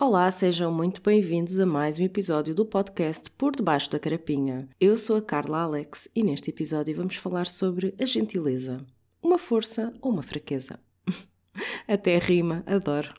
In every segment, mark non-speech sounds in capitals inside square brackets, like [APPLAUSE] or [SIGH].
Olá, sejam muito bem-vindos a mais um episódio do podcast Por Debaixo da Carapinha. Eu sou a Carla Alex e neste episódio vamos falar sobre a gentileza. Uma força ou uma fraqueza? [LAUGHS] Até rima, adoro.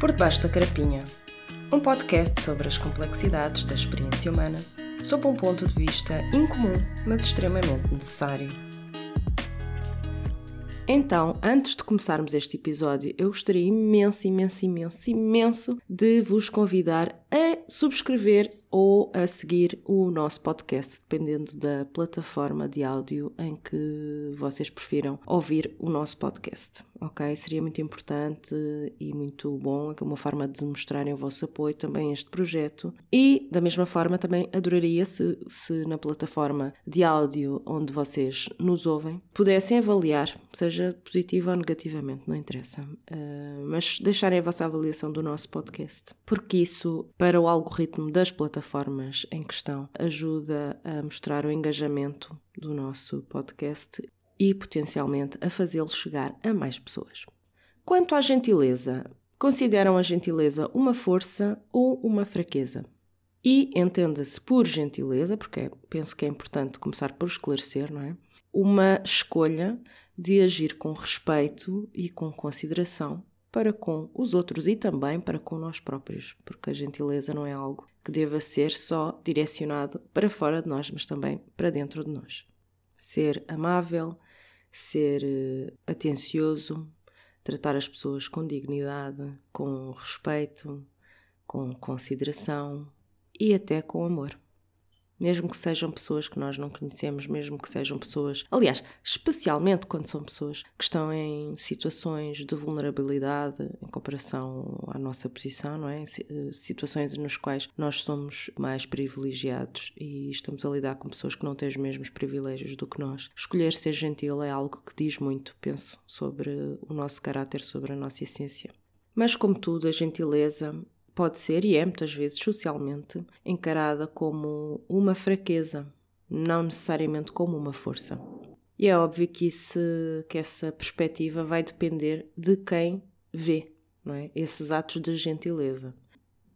Por Debaixo da Carapinha um podcast sobre as complexidades da experiência humana, sob um ponto de vista incomum, mas extremamente necessário. Então, antes de começarmos este episódio, eu gostaria imenso, imenso, imenso, imenso de vos convidar a subscrever ou a seguir o nosso podcast, dependendo da plataforma de áudio em que vocês prefiram ouvir o nosso podcast. Ok? Seria muito importante e muito bom, é uma forma de mostrarem o vosso apoio também a este projeto. E, da mesma forma, também adoraria se, se na plataforma de áudio onde vocês nos ouvem pudessem avaliar, seja positivo ou negativamente, não interessa, uh, mas deixarem a vossa avaliação do nosso podcast, porque isso, para o algoritmo das plataformas, plataformas em questão ajuda a mostrar o engajamento do nosso podcast e potencialmente a fazê-lo chegar a mais pessoas. Quanto à gentileza, consideram a gentileza uma força ou uma fraqueza? E entenda-se por gentileza, porque penso que é importante começar por esclarecer, não é? Uma escolha de agir com respeito e com consideração para com os outros e também para com nós próprios, porque a gentileza não é algo que deva ser só direcionado para fora de nós, mas também para dentro de nós. Ser amável, ser eh, atencioso, tratar as pessoas com dignidade, com respeito, com consideração e até com amor mesmo que sejam pessoas que nós não conhecemos, mesmo que sejam pessoas, aliás, especialmente quando são pessoas que estão em situações de vulnerabilidade em comparação à nossa posição, não é? Eh, situações nos quais nós somos mais privilegiados e estamos a lidar com pessoas que não têm os mesmos privilégios do que nós. Escolher ser gentil é algo que diz muito, penso, sobre o nosso caráter, sobre a nossa essência. Mas, como tudo, a gentileza pode ser, e é muitas vezes socialmente, encarada como uma fraqueza, não necessariamente como uma força. E é óbvio que, isso, que essa perspectiva vai depender de quem vê é? esses atos de gentileza.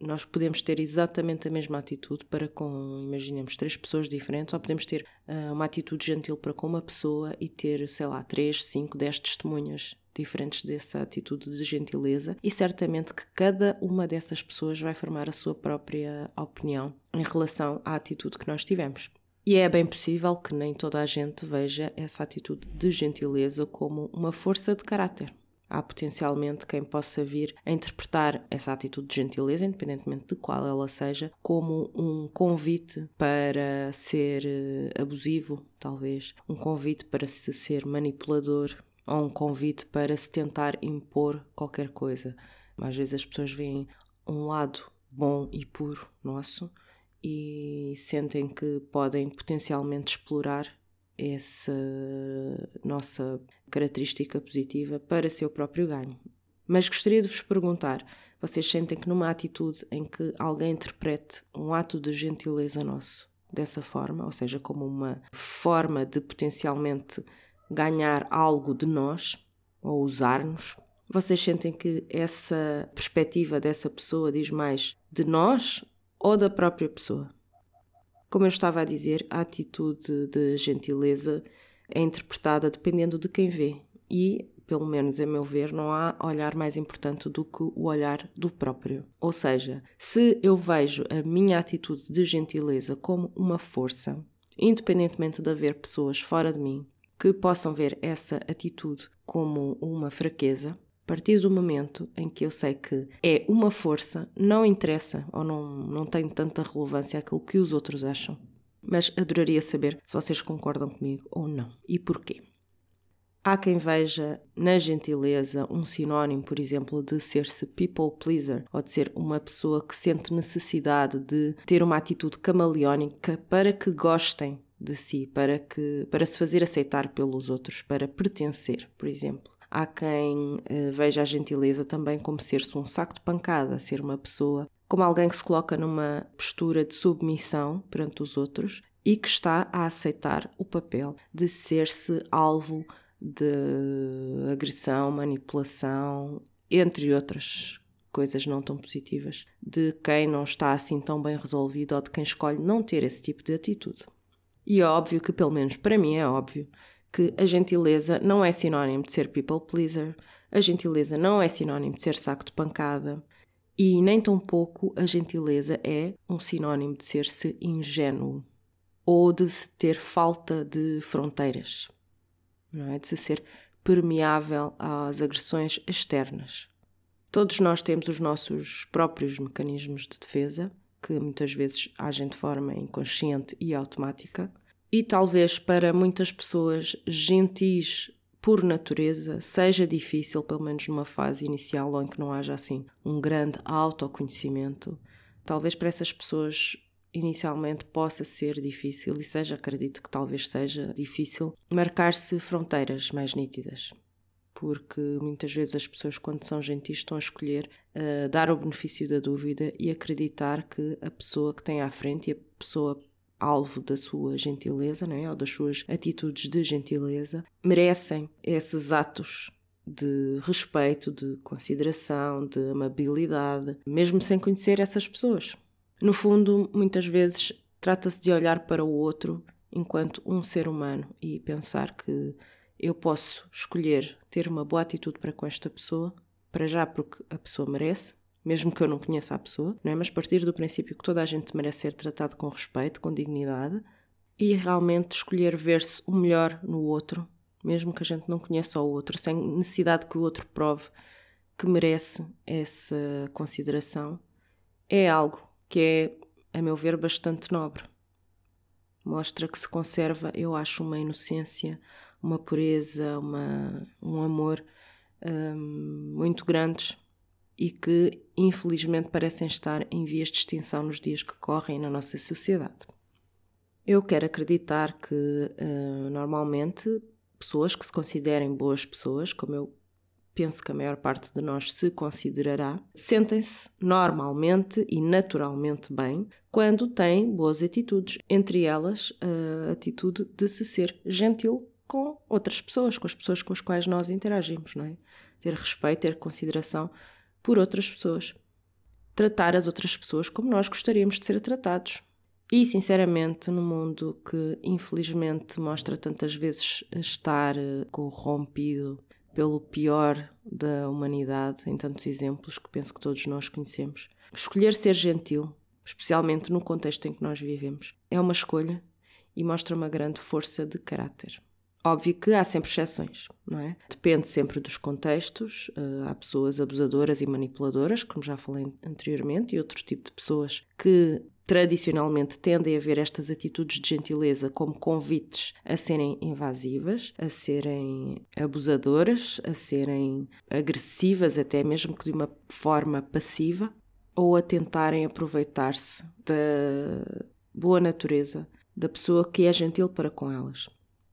Nós podemos ter exatamente a mesma atitude para com, imaginemos, três pessoas diferentes, ou podemos ter uh, uma atitude gentil para com uma pessoa e ter, sei lá, três, cinco, dez testemunhas diferentes dessa atitude de gentileza e certamente que cada uma dessas pessoas vai formar a sua própria opinião em relação à atitude que nós tivemos. E é bem possível que nem toda a gente veja essa atitude de gentileza como uma força de caráter. Há potencialmente quem possa vir a interpretar essa atitude de gentileza, independentemente de qual ela seja, como um convite para ser eh, abusivo, talvez, um convite para se ser manipulador, ou um convite para se tentar impor qualquer coisa. Às vezes as pessoas veem um lado bom e puro nosso e sentem que podem potencialmente explorar essa nossa característica positiva para seu próprio ganho. Mas gostaria de vos perguntar: vocês sentem que numa atitude em que alguém interprete um ato de gentileza nosso dessa forma, ou seja, como uma forma de potencialmente ganhar algo de nós ou usar-nos? Vocês sentem que essa perspectiva dessa pessoa diz mais de nós ou da própria pessoa? Como eu estava a dizer, a atitude de gentileza é interpretada dependendo de quem vê e, pelo menos a meu ver, não há olhar mais importante do que o olhar do próprio. Ou seja, se eu vejo a minha atitude de gentileza como uma força, independentemente de haver pessoas fora de mim que possam ver essa atitude como uma fraqueza, partir do momento em que eu sei que é uma força, não interessa ou não, não tem tanta relevância aquilo que os outros acham. Mas adoraria saber se vocês concordam comigo ou não e porquê. Há quem veja na gentileza um sinónimo, por exemplo, de ser-se people pleaser ou de ser uma pessoa que sente necessidade de ter uma atitude camaleónica para que gostem de si, para, que, para se fazer aceitar pelos outros, para pertencer, por exemplo. Há quem uh, veja a gentileza também como ser-se um saco de pancada, ser uma pessoa como alguém que se coloca numa postura de submissão perante os outros e que está a aceitar o papel de ser-se alvo de agressão, manipulação, entre outras coisas não tão positivas, de quem não está assim tão bem resolvido ou de quem escolhe não ter esse tipo de atitude. E é óbvio que, pelo menos para mim, é óbvio que a gentileza não é sinónimo de ser people pleaser, a gentileza não é sinónimo de ser saco de pancada, e nem tão pouco a gentileza é um sinónimo de ser-se ingênuo ou de se ter falta de fronteiras, não é? De se ser permeável às agressões externas. Todos nós temos os nossos próprios mecanismos de defesa, que muitas vezes agem de forma inconsciente e automática, e talvez para muitas pessoas gentis por natureza seja difícil, pelo menos numa fase inicial em que não haja assim um grande autoconhecimento. Talvez para essas pessoas inicialmente possa ser difícil e seja, acredito que talvez seja difícil, marcar-se fronteiras mais nítidas. Porque muitas vezes as pessoas, quando são gentis, estão a escolher uh, dar o benefício da dúvida e acreditar que a pessoa que tem à frente e a pessoa alvo da sua gentileza, né, ou das suas atitudes de gentileza, merecem esses atos de respeito, de consideração, de amabilidade, mesmo sem conhecer essas pessoas. No fundo, muitas vezes trata-se de olhar para o outro enquanto um ser humano e pensar que eu posso escolher ter uma boa atitude para com esta pessoa, para já porque a pessoa merece, mesmo que eu não conheça a pessoa, não é? mas partir do princípio que toda a gente merece ser tratado com respeito, com dignidade e realmente escolher ver-se o melhor no outro, mesmo que a gente não conheça o outro, sem necessidade que o outro prove que merece essa consideração, é algo que é, a meu ver, bastante nobre. Mostra que se conserva, eu acho, uma inocência, uma pureza, uma, um amor hum, muito grandes e que, infelizmente, parecem estar em vias de extinção nos dias que correm na nossa sociedade. Eu quero acreditar que, uh, normalmente, pessoas que se considerem boas pessoas, como eu penso que a maior parte de nós se considerará, sentem-se normalmente e naturalmente bem quando têm boas atitudes, entre elas a atitude de se ser gentil com outras pessoas, com as pessoas com as quais nós interagimos, não é? Ter respeito, ter consideração por outras pessoas. Tratar as outras pessoas como nós gostaríamos de ser tratados. E, sinceramente, no mundo que infelizmente mostra tantas vezes estar corrompido pelo pior da humanidade, em tantos exemplos que penso que todos nós conhecemos. Escolher ser gentil, especialmente no contexto em que nós vivemos, é uma escolha e mostra uma grande força de caráter. Óbvio que há sempre exceções, não é? Depende sempre dos contextos. Uh, há pessoas abusadoras e manipuladoras, como já falei anteriormente, e outro tipo de pessoas que tradicionalmente tendem a ver estas atitudes de gentileza como convites a serem invasivas, a serem abusadoras, a serem agressivas, até mesmo que de uma forma passiva, ou a tentarem aproveitar-se da boa natureza da pessoa que é gentil para com elas.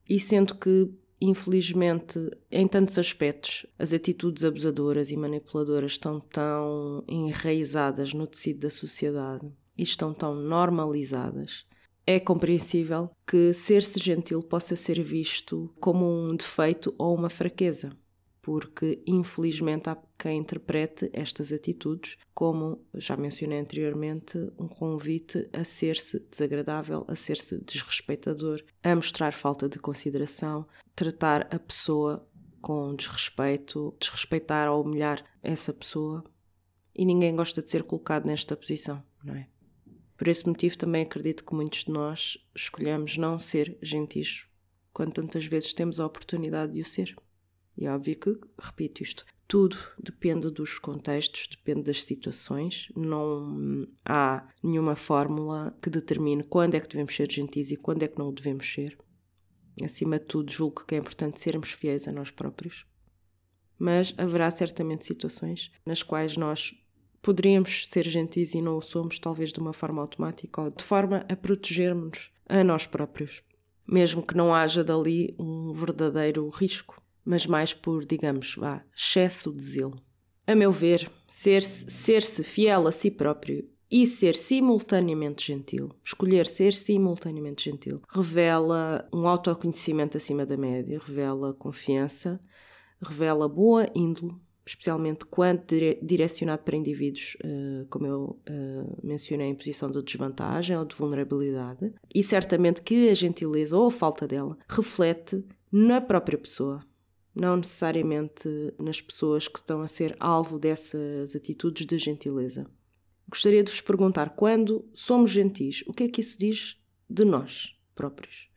E sendo que infelizmente, em tantos aspectos, as atitudes abusadoras e manipuladoras estão tão enraizadas no tecido da sociedade e estão tão normalizadas, é compreensível que ser-se gentil possa ser visto como um defeito ou uma fraqueza, porque infelizmente há quem interprete estas atitudes como, já mencionei anteriormente, um convite a ser-se desagradável, a ser-se desrespeitador, a mostrar falta de consideração, tratar a pessoa com desrespeito, desrespeitar ou humilhar essa pessoa. E ninguém gosta de ser colocado nesta posição, não é? Por esse motivo, também acredito que muitos de nós escolhemos não ser gentis quando tantas vezes temos a oportunidade de o ser. E é óbvio que, repito isto, tudo depende dos contextos, depende das situações. Não há nenhuma fórmula que determine quando é que devemos ser gentis e quando é que não o devemos ser. Acima de tudo, julgo que é importante sermos fiéis a nós próprios. Mas haverá certamente situações nas quais nós poderíamos ser gentis e não o somos, talvez de uma forma automática ou de forma a protegermos a nós próprios. Mesmo que não haja dali um verdadeiro risco, mas mais por, digamos, vá, excesso de zelo. A meu ver, ser-se ser -se fiel a si próprio e ser simultaneamente gentil, escolher ser simultaneamente gentil, revela um autoconhecimento acima da média, revela confiança, revela boa índole, especialmente quando direcionado para indivíduos, uh, como eu uh, mencionei, em posição de desvantagem ou de vulnerabilidade, e certamente que a gentileza ou a falta dela reflete na própria pessoa, não necessariamente nas pessoas que estão a ser alvo dessas atitudes de gentileza. Gostaria de vos perguntar: quando somos gentis, o que é que isso diz de nós próprios?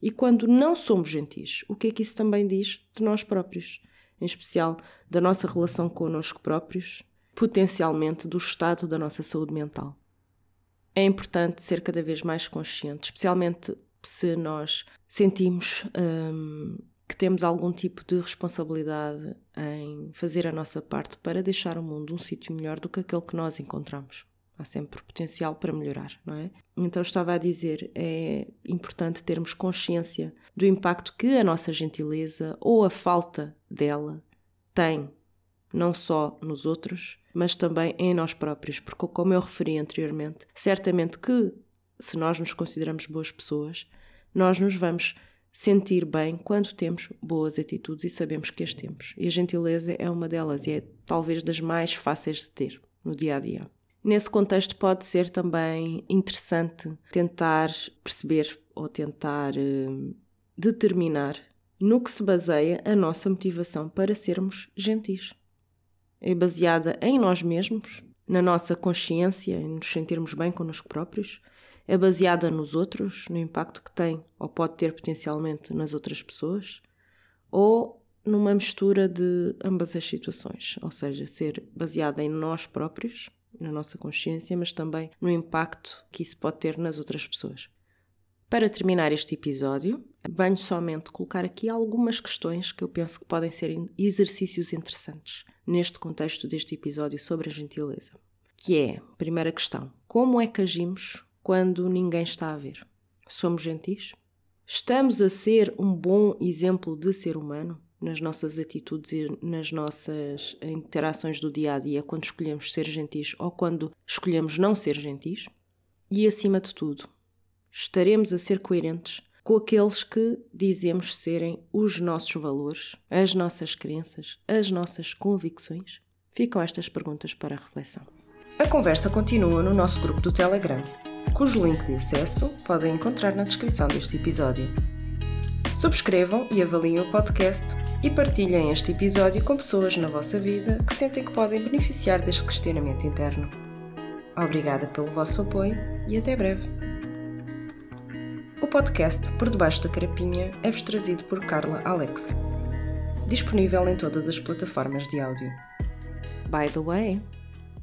E quando não somos gentis, o que é que isso também diz de nós próprios? Em especial da nossa relação connosco próprios, potencialmente do estado da nossa saúde mental. É importante ser cada vez mais consciente, especialmente se nós sentimos hum, que temos algum tipo de responsabilidade em fazer a nossa parte para deixar o mundo um sítio melhor do que aquele que nós encontramos. Há sempre potencial para melhorar, não é? Então estava a dizer, é importante termos consciência do impacto que a nossa gentileza ou a falta dela tem, não só nos outros, mas também em nós próprios, porque como eu referi anteriormente, certamente que se nós nos consideramos boas pessoas, nós nos vamos sentir bem quando temos boas atitudes e sabemos que as temos. E a gentileza é uma delas e é talvez das mais fáceis de ter no dia a dia. Nesse contexto, pode ser também interessante tentar perceber ou tentar uh, determinar no que se baseia a nossa motivação para sermos gentis. É baseada em nós mesmos, na nossa consciência, em nos sentirmos bem connosco próprios, é baseada nos outros, no impacto que tem ou pode ter potencialmente nas outras pessoas, ou numa mistura de ambas as situações, ou seja, ser baseada em nós próprios, na nossa consciência, mas também no impacto que isso pode ter nas outras pessoas. Para terminar este episódio, venho somente colocar aqui algumas questões que eu penso que podem ser exercícios interessantes neste contexto deste episódio sobre a gentileza. Que é, primeira questão, como é que agimos quando ninguém está a ver? Somos gentis? Estamos a ser um bom exemplo de ser humano nas nossas atitudes e nas nossas interações do dia a dia quando escolhemos ser gentis ou quando escolhemos não ser gentis? E acima de tudo, estaremos a ser coerentes com aqueles que dizemos serem os nossos valores, as nossas crenças, as nossas convicções? Ficam estas perguntas para reflexão. A conversa continua no nosso grupo do Telegram cujo link de acesso podem encontrar na descrição deste episódio. Subscrevam e avaliem o podcast e partilhem este episódio com pessoas na vossa vida que sentem que podem beneficiar deste questionamento interno. Obrigada pelo vosso apoio e até breve. O podcast Por Debaixo da Carapinha é-vos trazido por Carla Alex. Disponível em todas as plataformas de áudio. By the way,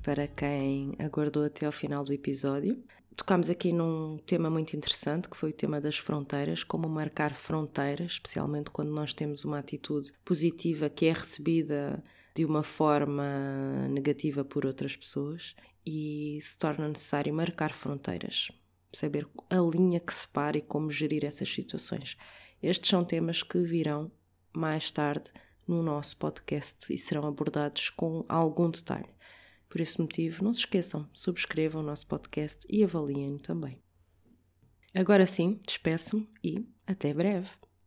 para quem aguardou até ao final do episódio, Tocámos aqui num tema muito interessante, que foi o tema das fronteiras, como marcar fronteiras, especialmente quando nós temos uma atitude positiva que é recebida de uma forma negativa por outras pessoas e se torna necessário marcar fronteiras, saber a linha que separa e como gerir essas situações. Estes são temas que virão mais tarde no nosso podcast e serão abordados com algum detalhe. Por esse motivo, não se esqueçam, subscrevam o nosso podcast e avaliem-no também. Agora sim, despeço-me e até breve.